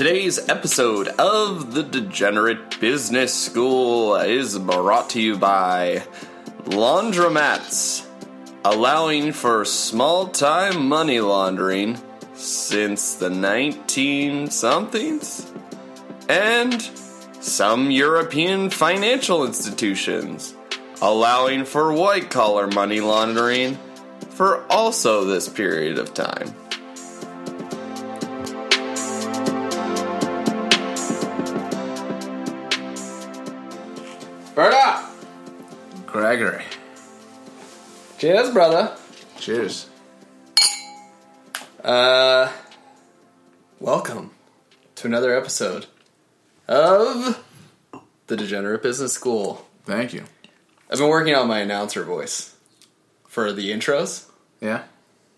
Today's episode of the Degenerate Business School is brought to you by Laundromats, allowing for small time money laundering since the 19 somethings, and some European financial institutions, allowing for white collar money laundering for also this period of time. Gregory. Cheers, brother. Cheers. Uh, welcome to another episode of the Degenerate Business School. Thank you. I've been working on my announcer voice for the intros. Yeah.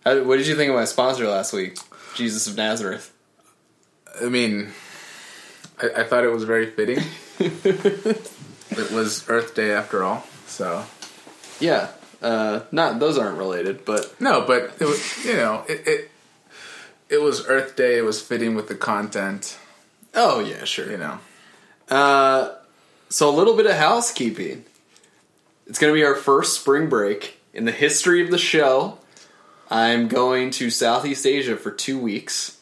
How, what did you think of my sponsor last week? Jesus of Nazareth. I mean, I, I thought it was very fitting. it was Earth Day after all, so Yeah, uh, not those aren't related, but no, but it was you know it it, it was Earth Day. It was fitting with the content, oh yeah, sure. you know. Uh, so a little bit of housekeeping. It's going to be our first spring break in the history of the show. I'm going to Southeast Asia for two weeks.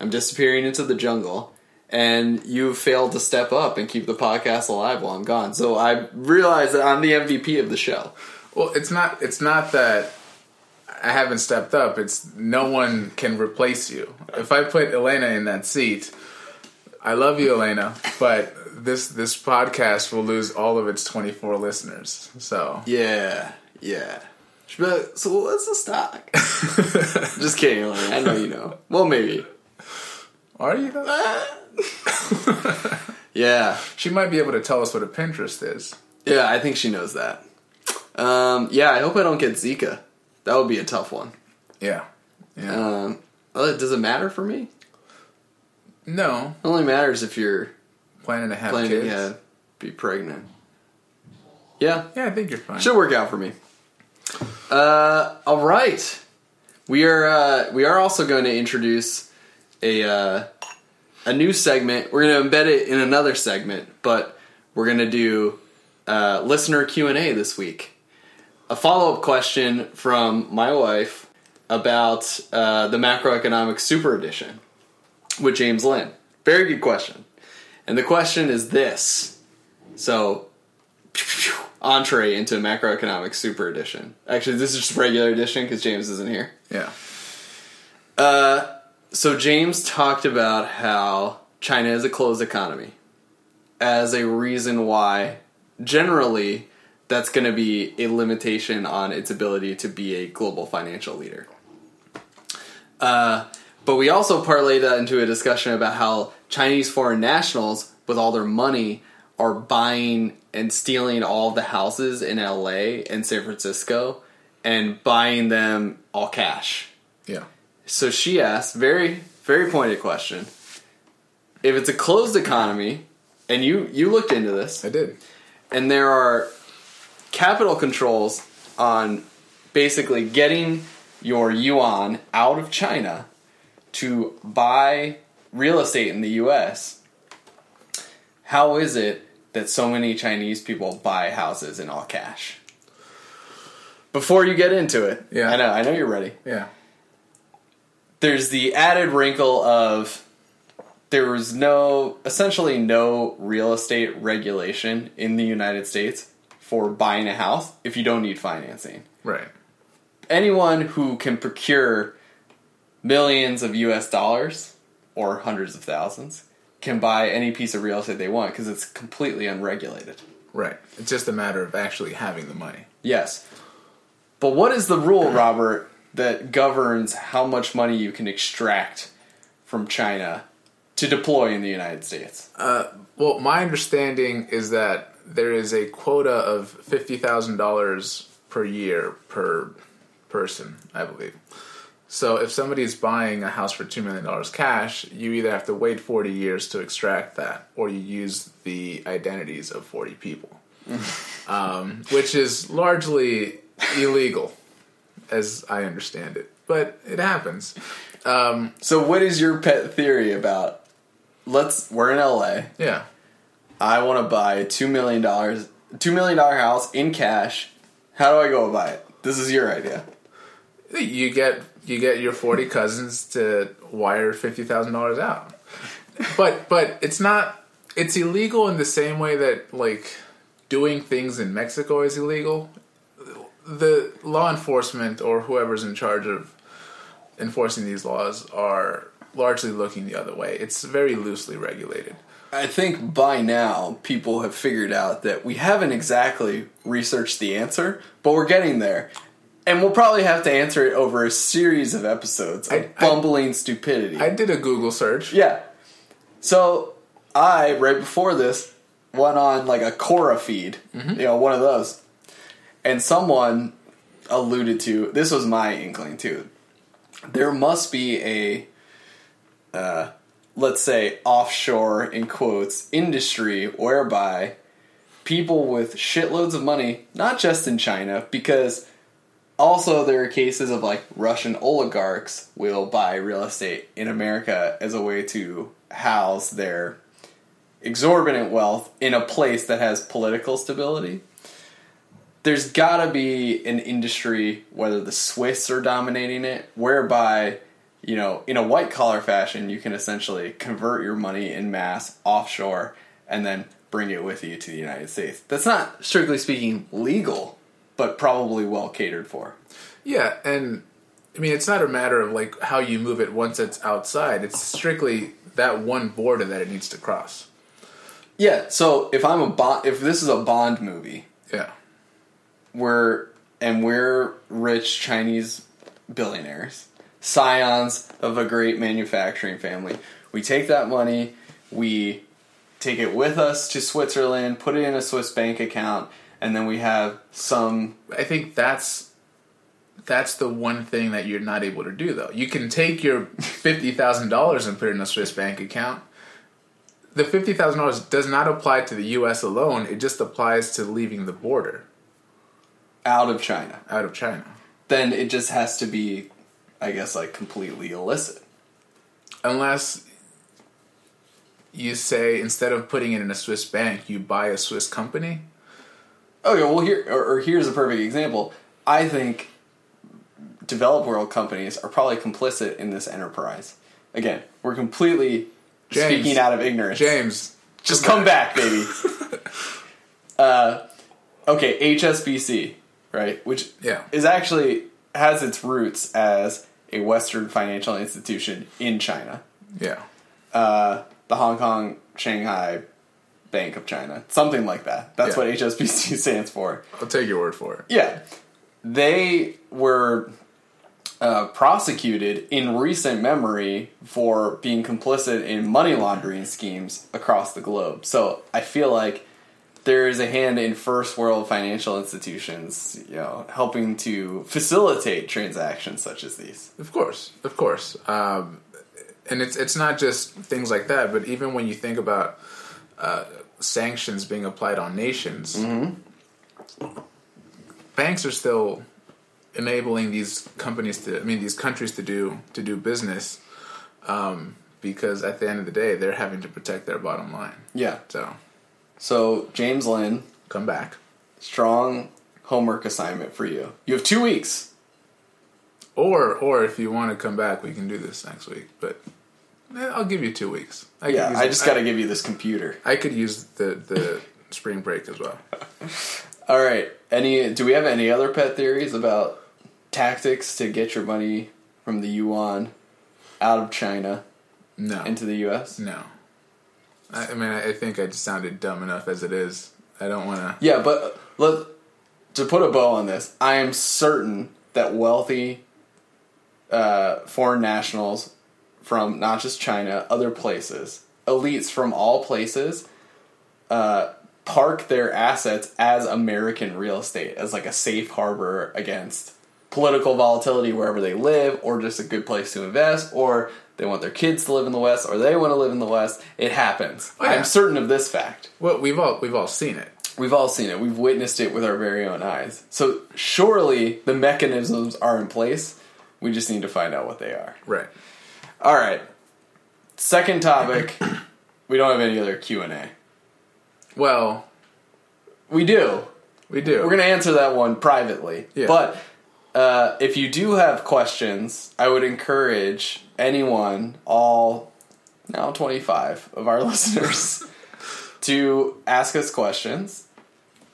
I'm disappearing into the jungle, and you failed to step up and keep the podcast alive while I'm gone. So I realize that I'm the MVP of the show. Well, it's not it's not that I haven't stepped up. It's no one can replace you. If I put Elena in that seat, I love you, Elena, but this this podcast will lose all of its 24 listeners. So Yeah, yeah. Like, So what's the stock? Just kidding, Elaine. I know you know. Well, maybe. are you? though? Uh, Yeah. She might be able to tell us what a Pinterest is. Yeah, I think she knows that. Um, yeah, I hope I don't get Zika. That would be a tough one. Yeah. Yeah. Um, does it matter for me? no, It only matters if you're planning to have planning kids. to yeah, be pregnant. Yeah, Yeah, I think you're fine. should work out for me. Uh, all right, we are uh, we are also going to introduce a uh, a new segment. We're going to embed it in another segment, but we're going to do uh, listener Q and A this week. A follow up question from my wife about uh, the macroeconomic super edition with James Lynn. Very good question, and the question is this. So entree into macroeconomic super edition. Actually, this is just regular edition because James isn't here. yeah. Uh, so James talked about how China is a closed economy as a reason why generally that's going to be a limitation on its ability to be a global financial leader. Uh, but we also parlay that into a discussion about how Chinese foreign nationals, with all their money, are buying and stealing all the houses in LA and San Francisco and buying them all cash. Yeah. So she asked, very, very pointed question. If it's a closed economy, and you you looked into this, I did. and there are capital controls on basically getting your yuan out of China to buy real estate in the US. How is it that so many Chinese people buy houses in all cash? Before you get into it, Yeah. I know, I know you're ready Yeah. There's the added wrinkle of there was no essentially no real estate regulation in the United States for buying a house if you don't need financing. Right. Anyone who can procure millions of US dollars or hundreds of thousands can buy any piece of real estate they want because it's completely unregulated. Right. It's just a matter of actually having the money. Yes. But what is the rule, Robert, that governs how much money you can extract from China to deploy in the United States? Well, my understanding is that there is a quota of fifty thousand dollars per year per person, I believe. So if somebody is buying a house for two million dollars cash, you either have to wait forty years to extract that, or you use the identities of forty people, um, which is largely illegal, as I understand it. But it happens. Um, so, what is your pet theory about let's we're in LA. Yeah. I want to buy a two million dollars, two million dollar house in cash. How do I go about it? This is your idea. You get you get your forty cousins to wire fifty thousand dollars out. But but it's not it's illegal in the same way that like doing things in Mexico is illegal. The law enforcement or whoever's in charge of enforcing these laws are largely looking the other way. It's very loosely regulated. I think by now people have figured out that we haven't exactly researched the answer, but we're getting there. And we'll probably have to answer it over a series of episodes of I- I- bumbling stupidity. I did a Google search. yeah. So I, right before this, went on like a Quora feed, mm-hmm. you know, one of those. And someone alluded to this was my inkling too. There must be a uh, let's say offshore in quotes industry whereby people with shitloads of money, not just in China, because also there are cases of like Russian oligarchs will buy real estate in America as a way to house their exorbitant wealth in a place that has political stability. There's gotta be an industry, whether the Swiss are dominating it, whereby, you know, in a white collar fashion, you can essentially convert your money in mass offshore and then bring it with you to the United States. That's not, strictly speaking, legal, but probably well catered for. Yeah, and I mean it's not a matter of like how you move it once it's outside. It's strictly that one border that it needs to cross. Yeah, so if I'm a bond, if this is a Bond movie, Yeah. We're and we're rich Chinese billionaires, scions of a great manufacturing family. We take that money, we take it with us to Switzerland, put it in a Swiss bank account, and then we have some I think that's that's the one thing that you're not able to do though. You can take your fifty thousand dollars and put it in a Swiss bank account. The fifty thousand dollars does not apply to the U.S. alone. It just applies to leaving the border out of China. out of China, Then it just has to be, I guess, like completely illicit. unless you say instead of putting it in a Swiss bank, you buy a Swiss company. Okay, well here or, or here's a perfect example. I think developed world companies are probably complicit in this enterprise. Again, we're completely James. speaking out of ignorance. James, just come back, baby. uh, okay, HSBC, right? Which Yeah. is actually has its roots as a Western financial institution in China. Yeah, Uh, the Hong Kong Shanghai Bank of China, something like that. That's Yeah. what HSBC stands for. I'll take your word for it. Yeah. They were uh, prosecuted in recent memory for being complicit in money laundering schemes across the globe. So I feel like there is a hand in first world financial institutions, you know, helping to facilitate transactions such as these. Of course, of course, um, and it's it's not just things like that, but even when you think about uh, sanctions being applied on nations, banks are still enabling these companies to, I mean, these countries to do to do business, um, because at the end of the day, they're having to protect their bottom line. Yeah. So So James Lynn, come back, strong homework assignment for you. You have two weeks. or or if you want to come back, we can do this next week, but. eh, I'll give you two weeks. I Yeah, I just got to give you this computer. I could use the the spring break as well. All right. Any? Do we have any other pet theories about tactics to get your money from the yuan out of China No, into the U.S.? no. I, I mean, I, think I just sounded dumb enough as it is. I don't want to. Yeah, but let to put a bow on this. I am certain that wealthy uh, foreign nationals from not just China, other places, elites from all places, uh, park their assets as American real estate as like a safe harbor against political volatility wherever they live, or just a good place to invest, or they want their kids to live in the West, or they want to live in the West. It happens. Oh, yeah. I'm certain of this fact. Well, we've all we've all seen it. We've all seen it. We've witnessed it with our very own eyes. So surely the mechanisms are in place. We just need to find out what they are. Right. All right. Second topic We don't have any other Q and A. Well, We do. we do. We're gonna answer that one privately. Yeah. But uh, if you do have questions, I would encourage anyone, all now twenty five of our listeners, to ask us questions.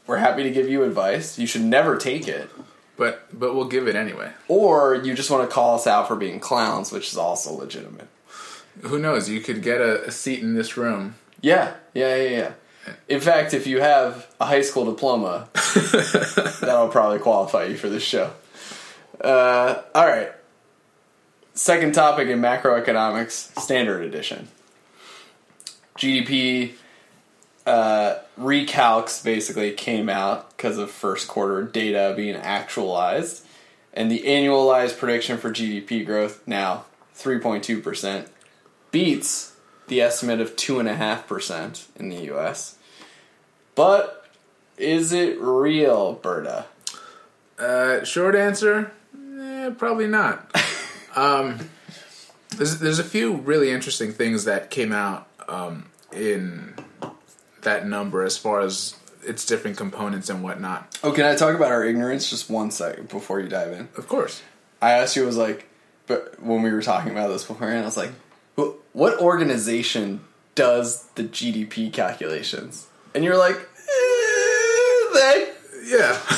We're happy to give you advice. You should never take it. but but we'll give it anyway. Or you just want to call us out for being clowns, which is also legitimate. Who knows? You could get a, a seat in this room. Yeah, yeah, yeah, yeah. In fact, if you have a high school diploma, that'll probably qualify you for this show. Uh, all right. Second topic in macroeconomics, standard edition. GDP uh, recalcs basically came out because of first quarter data being actualized, and the annualized prediction for GDP growth now 3.2% beats the estimate of 2.5% in the US. But is it real, Berta? Uh, short answer, eh, probably not. um, there's there's a few really interesting things that came out um, in that number as far as its different components and whatnot. Oh, can I talk about our ignorance just one second before you dive in? Of course, I asked you, I was like, but when we were talking about this beforehand, I was like, what organization does the GDP calculations? And you're like, eh, they. yeah.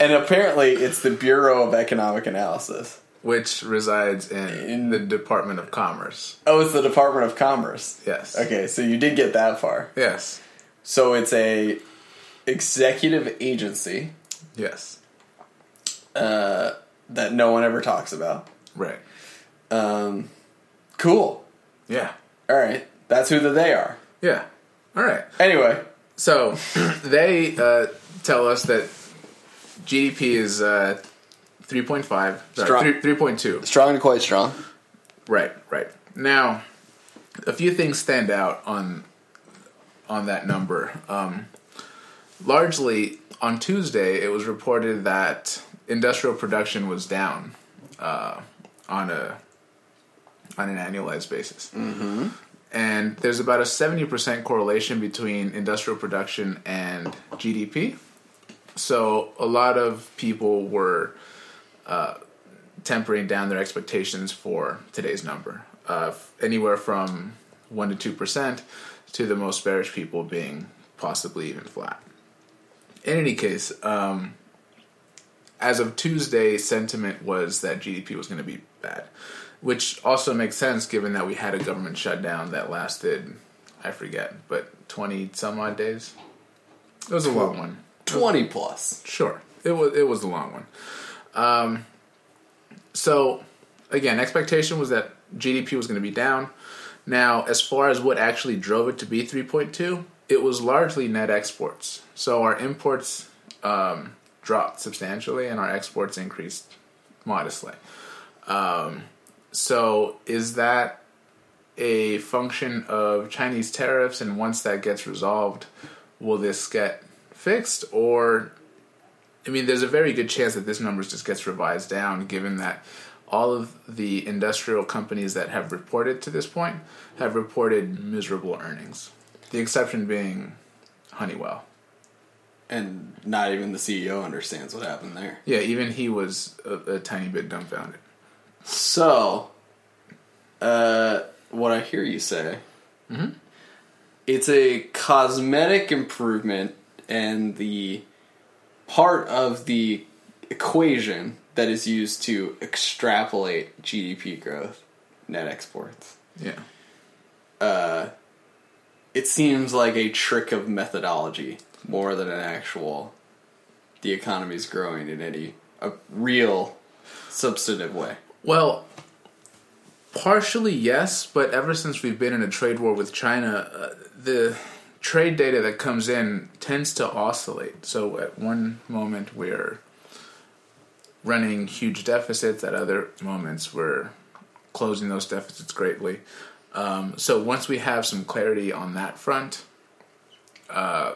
And apparently, it's the Bureau of Economic Analysis. Which resides in, In- the Department of Commerce. Oh, it's the Department of Commerce. Yes. Okay, so you did get that far. Yes. So it's a executive agency Yes. uh, that no one ever talks about. Right. Um, cool. Yeah. All right, that's who the they are. Yeah. All right. Anyway, So they uh, tell us that GDP is uh, 3.5. Sorry, 3, 3.2. strong and quite strong. Right, right. Now, a few things stand out on on that number. Um, largely, on Tuesday, it was reported that industrial production was down uh, on a on an annualized basis. Mm-hmm. And there's about a seventy percent correlation between industrial production and GDP. So a lot of people were tempering down their expectations for today's number, uh, anywhere from one to two percent, to the most bearish people being possibly even flat. In any case, um, as of Tuesday, sentiment was that GDP was going to be bad, which also makes sense given that we had a government shutdown that lasted, I forget, but twenty some odd days. It was a long one. Twenty plus. Sure, it was it was the long one. Um, so again, expectation was that GDP was going to be down. Now, as far as what actually drove it to be 3.2, it was largely net exports. So our imports um, dropped substantially, and our exports increased modestly. Um, so is that a function of Chinese tariffs? And once that gets resolved, will this get fixed, or I mean, there's a very good chance that this number just gets revised down, given that all of the industrial companies that have reported to this point have reported miserable earnings. The exception being Honeywell. And not even the CEO understands what happened there. Yeah, even he was a, a tiny bit dumbfounded. So, uh, what I hear you say, it's a cosmetic improvement, and the part of the equation that is used to extrapolate GDP growth, net exports. Yeah. It seems like a trick of methodology more than an actual. The economy is growing in any a real substantive way. Well, partially yes, but ever since we've been in a trade war with China, uh, the trade data that comes in tends to oscillate. So at one moment we're running huge deficits, at other moments we're closing those deficits greatly. Um, so once we have some clarity on that front, uh,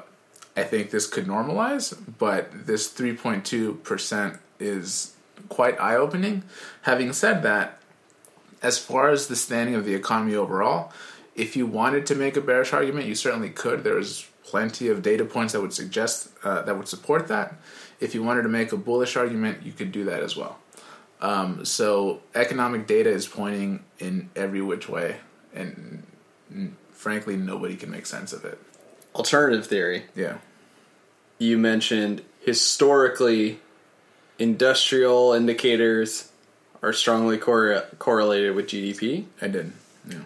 I think this could normalize, but this 3.2% is quite eye opening. Having said that, as far as the standing of the economy overall, if you wanted to make a bearish argument, you certainly could. There's plenty of data points that would suggest uh, that would support that. If you wanted to make a bullish argument, you could do that as well. Um, so economic data is pointing in every which way, and frankly, nobody can make sense of it. Alternative theory. Yeah, You mentioned historically, industrial indicators are strongly corre- correlated with GDP. I did. Yeah.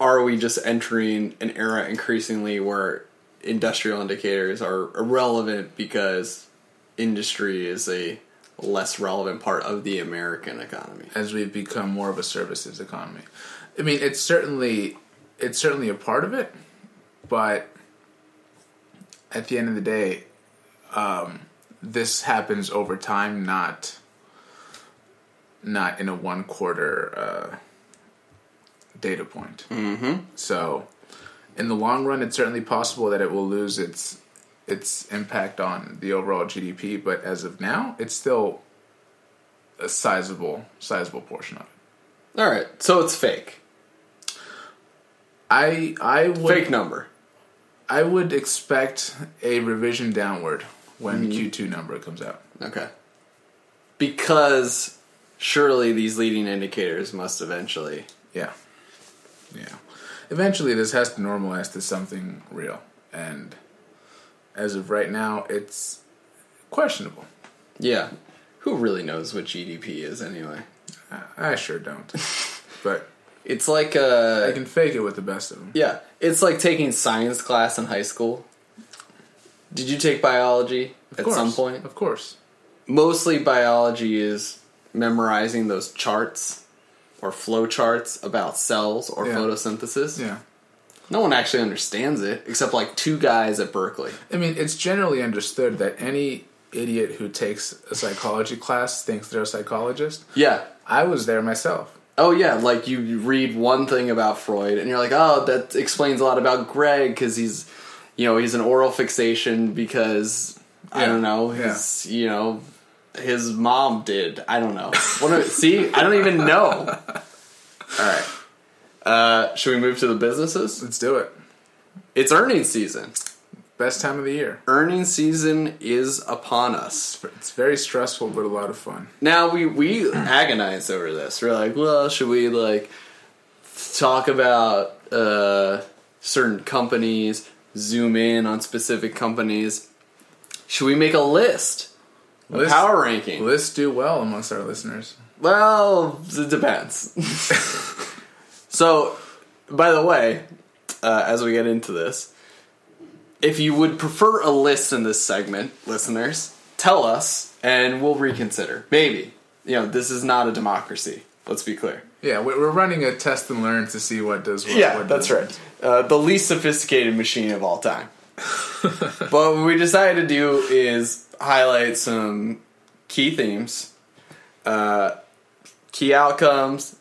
Are we just entering an era increasingly where industrial indicators are irrelevant because industry is a less relevant part of the American economy? as we've become more of a services economy. I mean, it's certainly it's certainly a part of it, but at the end of the day, um, this happens over time, not not in a one quarter uh, data point. Mm-hmm. So, in the long run, it's certainly possible that it will lose its its impact on the overall GDP, but as of now, it's still a sizable sizable portion of it. All right, so it's fake. I I would Fake number. I would expect a revision downward when Q2 number comes out. Okay. Because surely these leading indicators must eventually. Yeah. Yeah. Eventually this has to normalize to something real. And as of right now, it's questionable. Yeah. Who really knows what GDP is anyway? I, I sure don't. but It's like I uh can fake it with the best of them. yeah, it's like taking science class in high school. Did you take biology Of at course. some point? Of course. Mostly biology is memorizing those charts or flowcharts about cells or Yeah. photosynthesis. Yeah. No one actually understands it except like two guys at Berkeley. I mean, it's generally understood that any idiot who takes a psychology class thinks they're a psychologist. Yeah. I was there myself. Oh yeah, like you you read one thing about Freud and you're like, "Oh, that explains a lot about Greg cuz he's you know, he's an oral fixation because I don't know, Yeah. you know, his mom did. I don't know. What see? I don't even know. All right. Uh, should we move to the businesses? Let's do it. It's earnings season. Best time of the year. Earnings season is upon us. It's very stressful, but a lot of fun. Now we we agonize over this. We're like, well, should we like talk about uh, certain companies, zoom in on specific companies? Should we make a list, List- power ranking? Lists do well amongst our listeners. Well, it depends. so, by the way, uh, as we get into this, if you would prefer a list in this segment, listeners, tell us and we'll reconsider. Maybe. You know, this is not a democracy. Let's be clear. Yeah, we- we're running a test and learn to see what does. What, Yeah, what that's doesn't. right. Uh, the least sophisticated machine of all time. But what we decided to do is highlight some key themes, uh, key outcomes,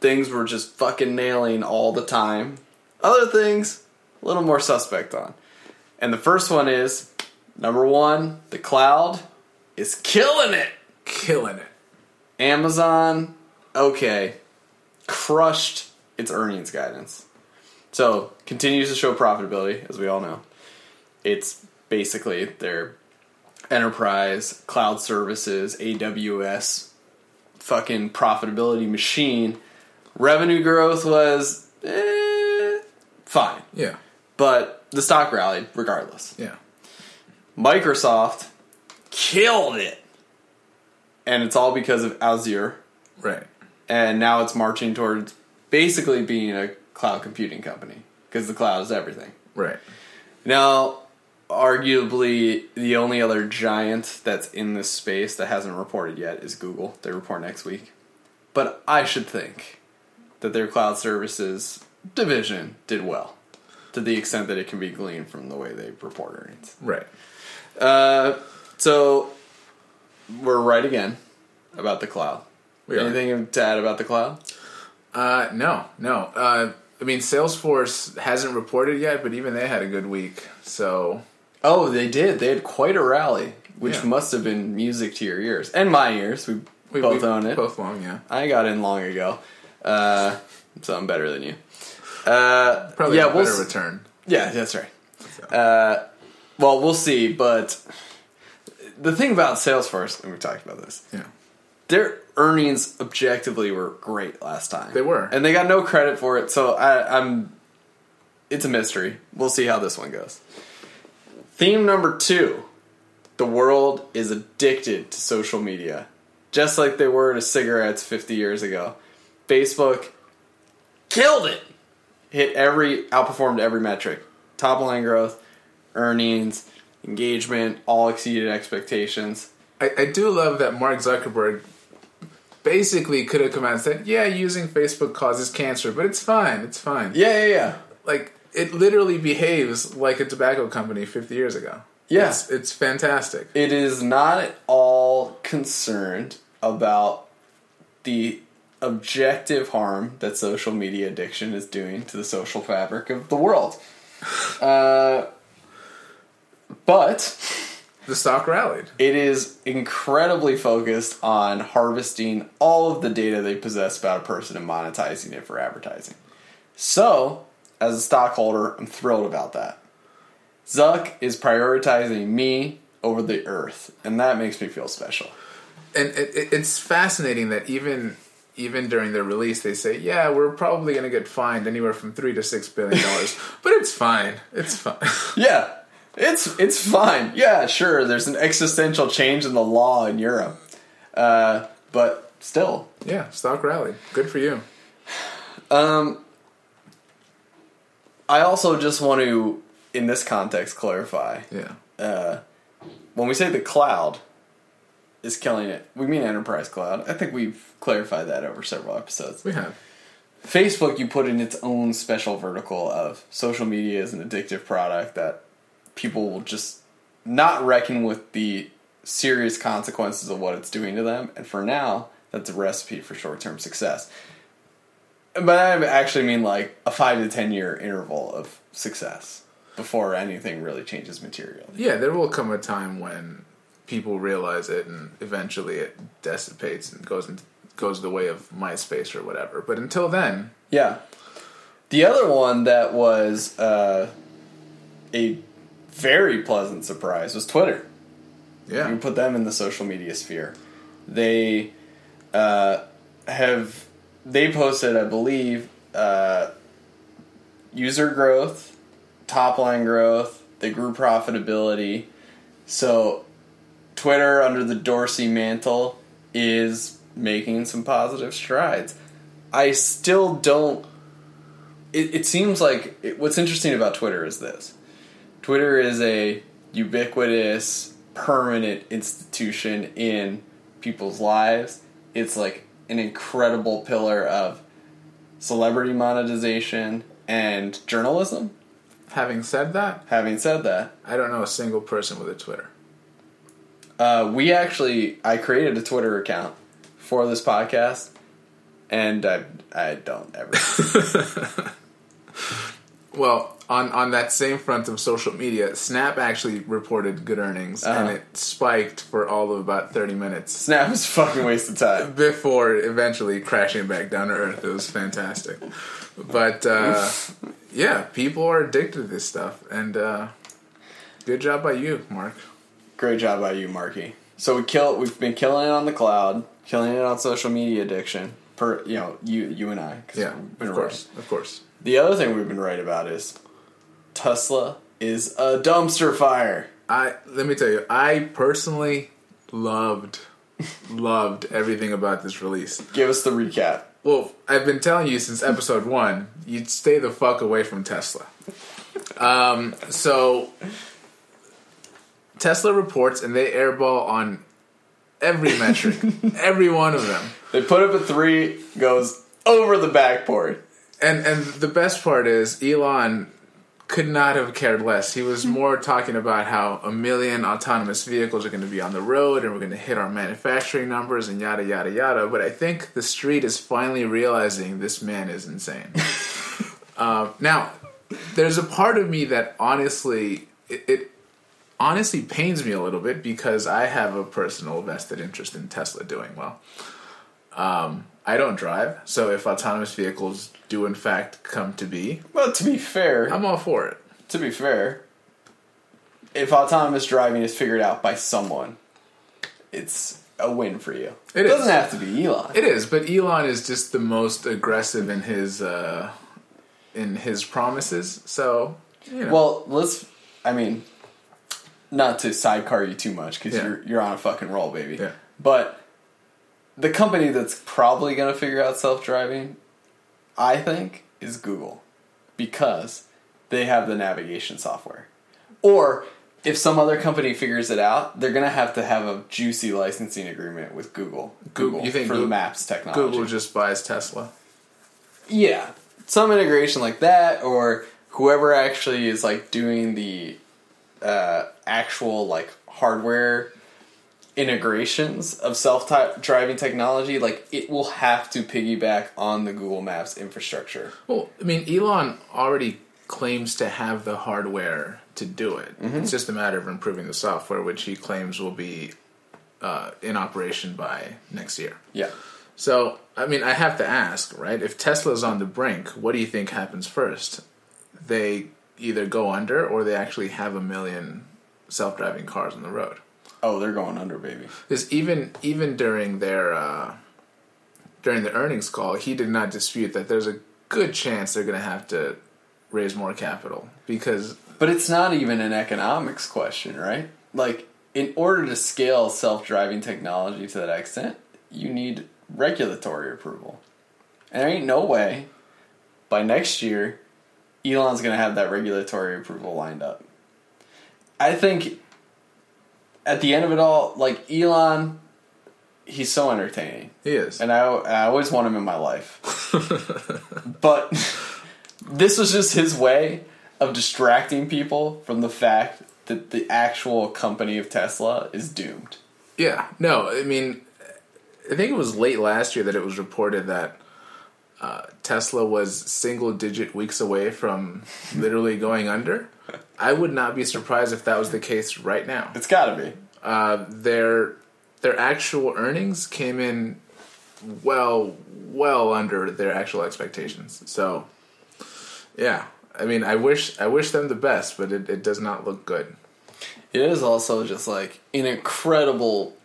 things we're just fucking nailing all the time. Other things, a little more suspect on. And the first one is number one, the cloud is killing it. Killing it. Amazon, okay, crushed its earnings guidance. So, continues to show profitability, as we all know. It's basically their enterprise, cloud services, AWS, fucking profitability machine. Revenue growth was eh, fine, Yeah, but the stock rallied regardless. yeah. Microsoft killed it. And it's all because of Azure Right. and now it's marching towards basically being a cloud computing company because the cloud is everything. Right. Now, arguably, the only other giant that's in this space that hasn't reported yet is Google. They report next week. But I should think that their cloud services division did well to the extent that it can be gleaned from the way they report earnings. Right. Uh, so, we're right again about the cloud. We are. Anything to add about the cloud? Uh, no, no. Uh, I mean, Salesforce hasn't reported yet, but even they had a good week. So Oh, they did. They had quite a rally, which Yeah. must have been music to your ears and my ears. We, we both we own it. Both long, yeah. I got in long ago. Uh, so I'm better than you. Uh, Probably yeah, a we'll better s- return. yeah, that's right. Uh, well, we'll see, but the thing about Salesforce, and we talked about this, Yeah. their earnings objectively were great last time. They were. and they got no credit for it. So I, I'm. It's a mystery. We'll see how this one goes. Theme number two: the world is addicted to social media, just like they were to cigarettes 50 years ago. Facebook killed it. Hit every outperformed every metric. Top line growth, earnings, engagement, all exceeded expectations. I, I do love that Mark Zuckerberg basically could have come out and said, "Yeah, using Facebook causes cancer, but it's fine. It's fine." Yeah, yeah, yeah. Like it literally behaves like a tobacco company 50 years ago. Yeah. It's, it's fantastic. it is not at all concerned about the objective harm that social media addiction is doing to the social fabric of the world. Uh, but The stock rallied. it is incredibly focused on harvesting all of the data they possess about a person and monetizing it for advertising. So, as a stockholder, I'm thrilled about that. Zuck is prioritizing me over the earth, and that makes me feel special. and it, it, it's fascinating that even even during their release they say yeah we're probably going to get fined anywhere from three to six billion dollars but it's fine it's fine Yeah, it's it's fine. Yeah, sure. There's an existential change in the law in Europe, uh, but still, yeah stock rally. good for you Um, I also just want to, in this context, clarify yeah uh, when we say the cloud is killing it, we mean enterprise cloud. I think we've clarified that over several episodes. we have Facebook, you put in its own special vertical of social media is an addictive product that people will just not reckon with the serious consequences of what it's doing to them. And for now, that's a recipe for short term success. But I actually mean like a five to ten year interval of success before anything really changes materially. yeah there will come a time when people realize it and eventually it dissipates and goes into, goes the way of myspace or whatever but until then Yeah. The other one that was uh, a very pleasant surprise was Twitter. yeah You put them in the social media sphere. They uh, have they posted, I believe, uh, user growth, top line growth. They grew profitability. So Twitter under the Dorsey mantle is making some positive strides. I still don't. It, it seems like it, what's interesting about Twitter is this Twitter is a ubiquitous, permanent institution in people's lives. It's like an incredible pillar of celebrity monetization and journalism. having said that Having said that, i don't know a single person with a twitter uh, we actually I created a Twitter account for this podcast, and I I don't ever. Well, on on that same front of social media, Snap actually reported good earnings, and Uh-huh. it spiked for all of about thirty minutes Snap is a fucking waste of time. before eventually crashing back down to earth. It was fantastic, but uh, yeah, people are addicted to this stuff, and uh, good job by you, Mark. Great job by you, Marky. So we kill. We've been killing it on the cloud, killing it on social media addiction. Per you know, you you and I. Yeah, we've been of course, of course. The other thing we've been right about is Tesla is a dumpster fire. I let me tell you, I personally loved loved everything about this release. Give us the recap. Well, I've been telling you since episode one, you'd stay the fuck away from Tesla. Um, so Tesla reports and they airball on every metric, every one of them. They put up a three, goes over the backboard. And and the best part is Elon could not have cared less. He was more talking about how a million autonomous vehicles are going to be on the road and we're going to hit our manufacturing numbers and yada yada yada. But I think the street is finally realizing this man is insane. um, now, there's a part of me that honestly it, it honestly pains me a little bit because I have a personal vested interest in Tesla doing well. Um, I don't drive, so if autonomous vehicles do in fact come to be, Well, to be fair, I'm all for it. to be fair, if autonomous driving is figured out by someone, it's a win for you. It doesn't have to be Elon. It is, but Elon is just the most aggressive in his uh, in his promises. So, you know, Well, let's. I mean, not to sidecar you too much because Yeah. you're you're on a fucking roll, baby. Yeah. But the company that's probably going to figure out self driving, I think, is Google, because they have the navigation software. Or if some other company figures it out, they're going to have to have a juicy licensing agreement with Google. Google- you think for the Google- Maps technology? Google just buys Tesla. Yeah, some integration like that, or whoever actually is like doing the uh, actual like hardware integrations of self-driving technology, like it will have to piggyback on the Google Maps infrastructure. Well, I mean, Elon already claims to have the hardware to do it. It's just a matter of improving the software, which he claims will be uh, in operation by next year. Yeah. So, I mean, I have to ask, right? If Tesla's on the brink, what do you think happens first? They either go under or they actually have a million self-driving cars on the road. Oh, they're going under, baby. Because even even during their uh, during the earnings call, he did not dispute that there's a good chance they're going to have to raise more capital because But it's not even an economics question, right? Like, in order to scale self-driving technology to that extent, you need regulatory approval. And there ain't no way by next year Elon's going to have that regulatory approval lined up. I think at the end of it all, like Elon, he's so entertaining, he is. and I, I always want him in my life. but this was just his way of distracting people from the fact that the actual company of Tesla is doomed. Yeah, no, I mean, I think it was late last year that it was reported that uh, Tesla was single digit weeks away from literally going under. I would not be surprised if that was the case right now. It's got to be. Uh, their their actual earnings came in well well under their actual expectations. So, yeah, I mean, I wish I wish them the best, but it, it does not look good. It is also just like an incredible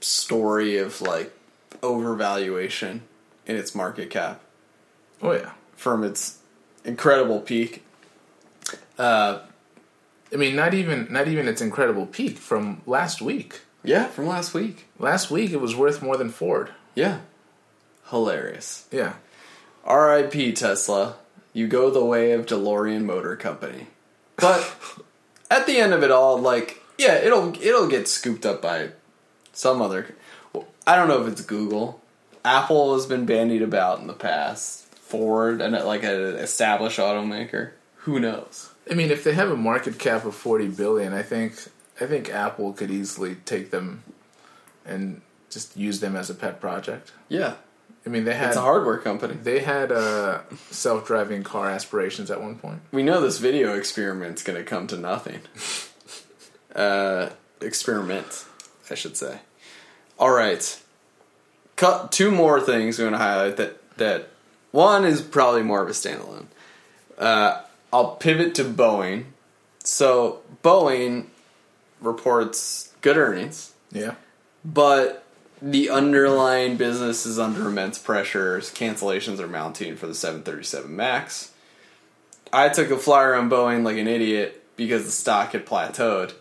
story of like overvaluation in its market cap Oh yeah, from its incredible peak. Uh, I mean, not even not even its incredible peak from last week. yeah, from last week. Last week it was worth more than Ford. Yeah, hilarious. Yeah, R.I.P. Tesla. You go the way of DeLorean Motor Company. But at the end of it all, like, yeah, it'll it'll get scooped up by some other. I don't know if it's Google. Apple has been bandied about in the past. Ford and like an established automaker. Who knows? I mean, if they have a market cap of forty billion, I think I think Apple could easily take them and just use them as a pet project. Yeah, I mean, they had it's a hardware company. they had uh, self-driving car aspirations at one point. We know this video experiment's going to come to nothing. uh, experiment, I should say. All right, cut two more things we want to highlight. That that one is probably more of a standalone. Uh, I'll pivot to Boeing. So Boeing reports good earnings, Yeah, but the underlying business is under immense pressures. Cancellations are mounting for the 737 MAX. I took a flyer on Boeing like an idiot because the stock had plateaued.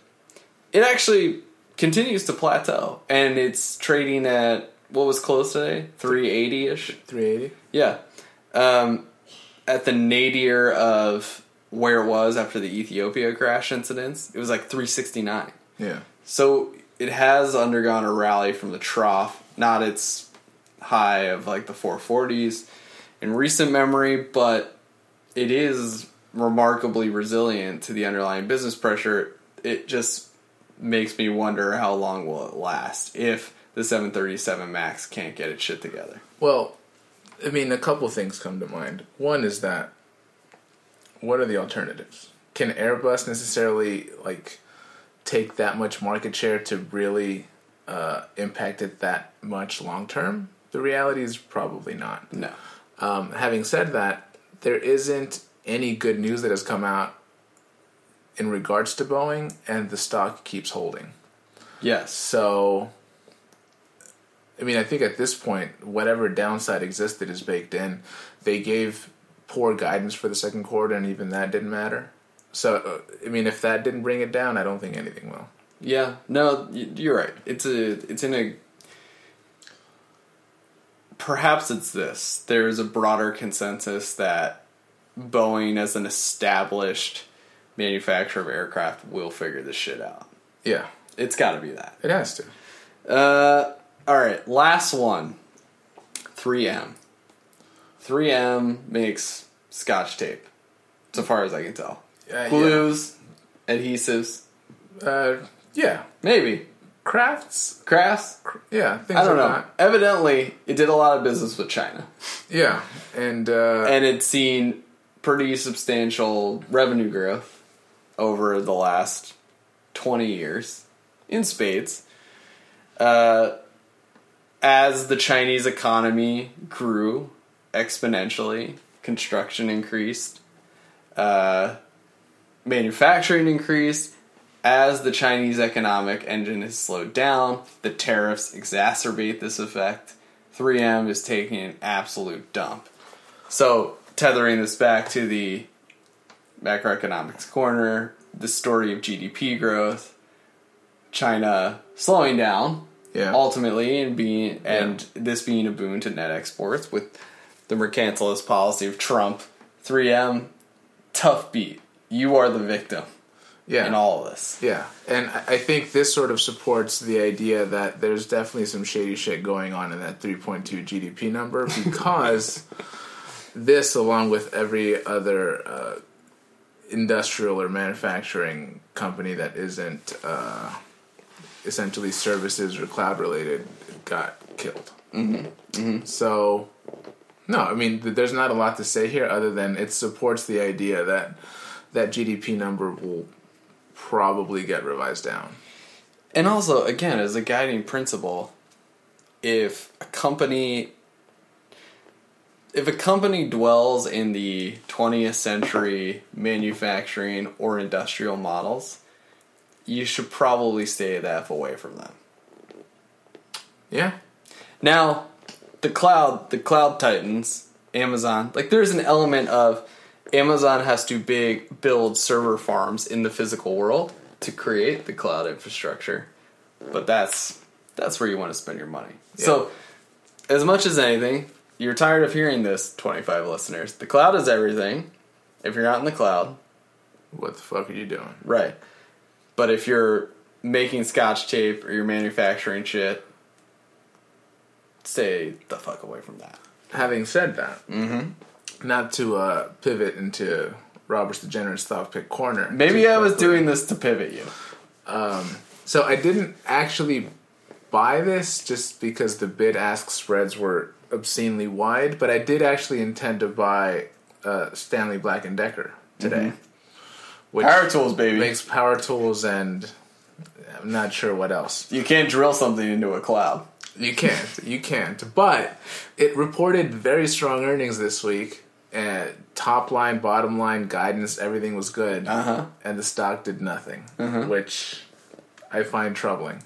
It actually continues to plateau, and it's trading at what was close today, 380 ish. three eighty. Yeah, um, at the nadir of where it was after the Ethiopia crash incidents, it was like 369. Yeah, So it has undergone a rally from the trough, not its high of like the 440s in recent memory, but it is remarkably resilient to the underlying business pressure. It just makes me wonder how long will it last if the 737 Max can't get its shit together. Well, I mean, a couple things come to mind. One is that what are the alternatives? Can Airbus necessarily like take that much market share to really uh, impact it that much long term? The reality is probably not. No. Um, having said that, there isn't any good news that has come out in regards to Boeing, and the stock keeps holding. Yes. So, I mean, I think at this point, whatever downside existed is baked in. They gave poor guidance for the second quarter, and even that didn't matter. So, uh, I mean, if that didn't bring it down, I don't think anything will. Yeah. No, you're right. It's a. It's in a. Perhaps it's this. There's a broader consensus that Boeing, as an established manufacturer of aircraft, will figure this shit out. Yeah, It's got to be that. it has to. Uh, all right, last one. 3M. 3M makes scotch tape, so far as I can tell. Uh, Glues, adhesives, yeah. Uh, yeah. maybe Crafts. crafts. Yeah, things I don't know. that. Evidently, it did a lot of business with China, Yeah, and uh, and it's seen pretty substantial revenue growth over the last twenty years in spades. Uh, as the Chinese economy grew exponentially, construction increased, uh, manufacturing increased. As the Chinese economic engine has slowed down, the tariffs exacerbate this effect. 3M is taking an absolute dump. So, tethering this back to the macroeconomics corner, the story of GDP growth, China slowing down yeah, ultimately and being and this being a boon to net exports with the mercantilist policy of Trump, 3M, tough beat. You are the victim yeah, in all of this. Yeah, and I I think this sort of supports the idea that there's definitely some shady shit going on in that 3.2 GDP number because this, along with every other uh, industrial or manufacturing company that isn't uh, essentially services or cloud related, got killed. Mm-hmm. So, no, I mean, th- there's not a lot to say here other than it supports the idea that that GDP number will probably get revised down. And also, again, as a guiding principle, if a company if a company dwells in the 20th century manufacturing or industrial models, you should probably stay the F away from them. Yeah, Now, the cloud, the cloud titans, Amazon, like there's an element of Amazon has to big build server farms in the physical world to create the cloud infrastructure. But that's that's where you want to spend your money. So, as much as anything, you're tired of hearing this, 25 listeners. The cloud is everything. If you're not in the cloud, what the fuck are you doing? right. But if you're making scotch tape or you're manufacturing shit, stay the fuck away from that. Having said that, mm-hmm. not to uh, pivot into Robert's Degenerate's thought pick corner. Maybe I was doing this to pivot you. So I didn't actually buy this just because the bid ask spreads were obscenely wide, but I did actually intend to buy uh, Stanley Black and Decker today, which Power tools, baby. makes power tools and I'm not sure what else. you can't drill something into a cloud. You can't, you can't. But it reported very strong earnings this week. And top line, bottom line, guidance, everything was good, Uh-huh. and the stock did nothing, which I find troubling.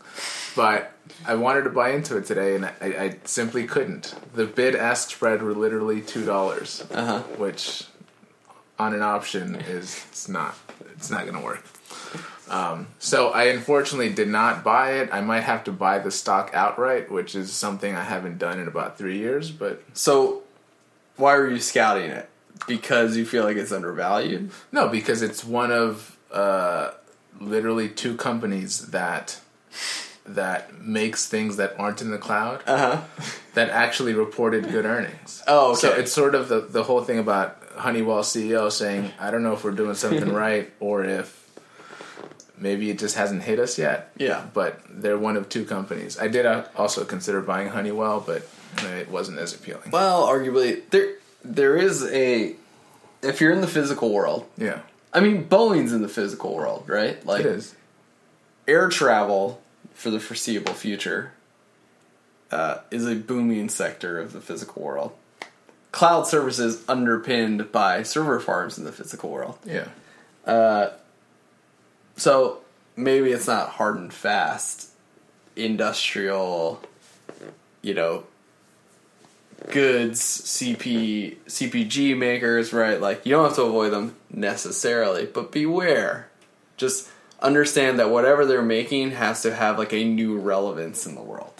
But I wanted to buy into it today, and I, I simply couldn't. The bid ask spread were literally two dollars, Uh-huh. which on an option is it's not it's not going to work. Um, so I unfortunately did not buy it. I might have to buy the stock outright, which is something I haven't done in about three years. But So, why were you scouting it? Because you feel like it's undervalued? no, because it's one of uh, literally two companies that that makes things that aren't in the cloud Uh huh. that actually reported good earnings. Oh, So it's sort of the, the whole thing about Honeywell CEO saying, I don't know if we're doing something right or if maybe it just hasn't hit us yet. Yeah. But they're one of two companies. I did uh, also consider buying Honeywell, but it wasn't as appealing. Well, arguably, there there is a. If you're in the physical world, Yeah, I mean, Boeing's in the physical world, right? Like it is. air travel for the foreseeable future. uh, is a booming sector of the physical world. Cloud services underpinned by server farms in the physical world. Yeah. Uh, so maybe it's not hard and fast industrial, you know, goods CP CPG makers, right? Like you don't have to avoid them necessarily, but beware. Just understand that whatever they're making has to have like a new relevance in the world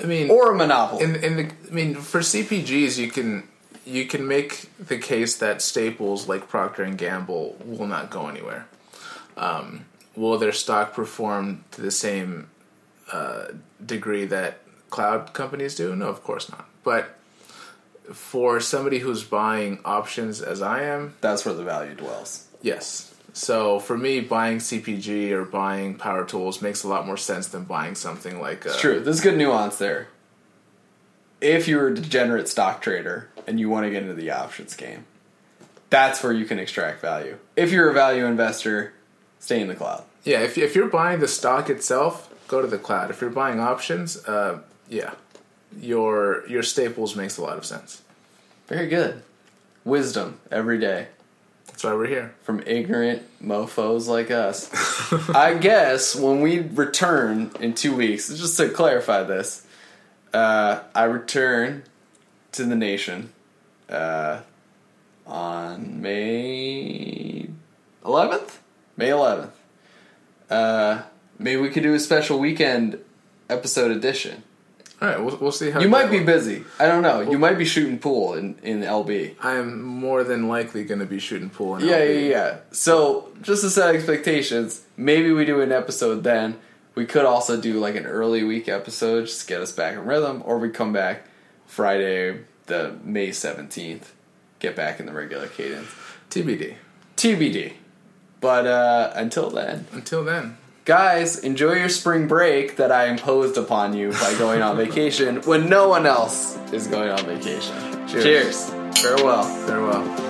I mean, or a monopoly. in in the I mean for CPGs you can you can make the case that staples like Procter and Gamble will not go anywhere. Um, will their stock perform to the same uh, degree that cloud companies do? No, of course not. But for somebody who's buying options as I am, That's where the value dwells. yes. So for me, buying CPG or buying power tools makes a lot more sense than buying something like uh, It's true. There's good nuance there. If you're a degenerate stock trader and you want to get into the options game, that's where you can extract value. If you're a value investor, stay in the cloud. Yeah, if if you're buying the stock itself, go to the cloud. If you're buying options, uh, yeah, your your staples makes a lot of sense. Very good. Wisdom every day That's why we're here. from ignorant mofos like us. I guess when we return in two weeks, just to clarify this, uh, I return to the nation uh, on May 11th? May 11th. Uh, maybe we could do a special weekend episode edition. All right, we'll, we'll see how You might be busy. I don't know. You might be shooting pool in, in LB. I am more than likely going to be shooting pool. In Yeah, LB. yeah, yeah. So just to set expectations, maybe we do an episode then. We could also do like an early week episode just to get us back in rhythm, or we come back Friday, the May seventeenth, get back in the regular cadence. TBD. TBD. But uh, until then, Until then, guys, enjoy your spring break that I imposed upon you by going on vacation when no one else is going on vacation. Cheers. Cheers. Farewell. farewell.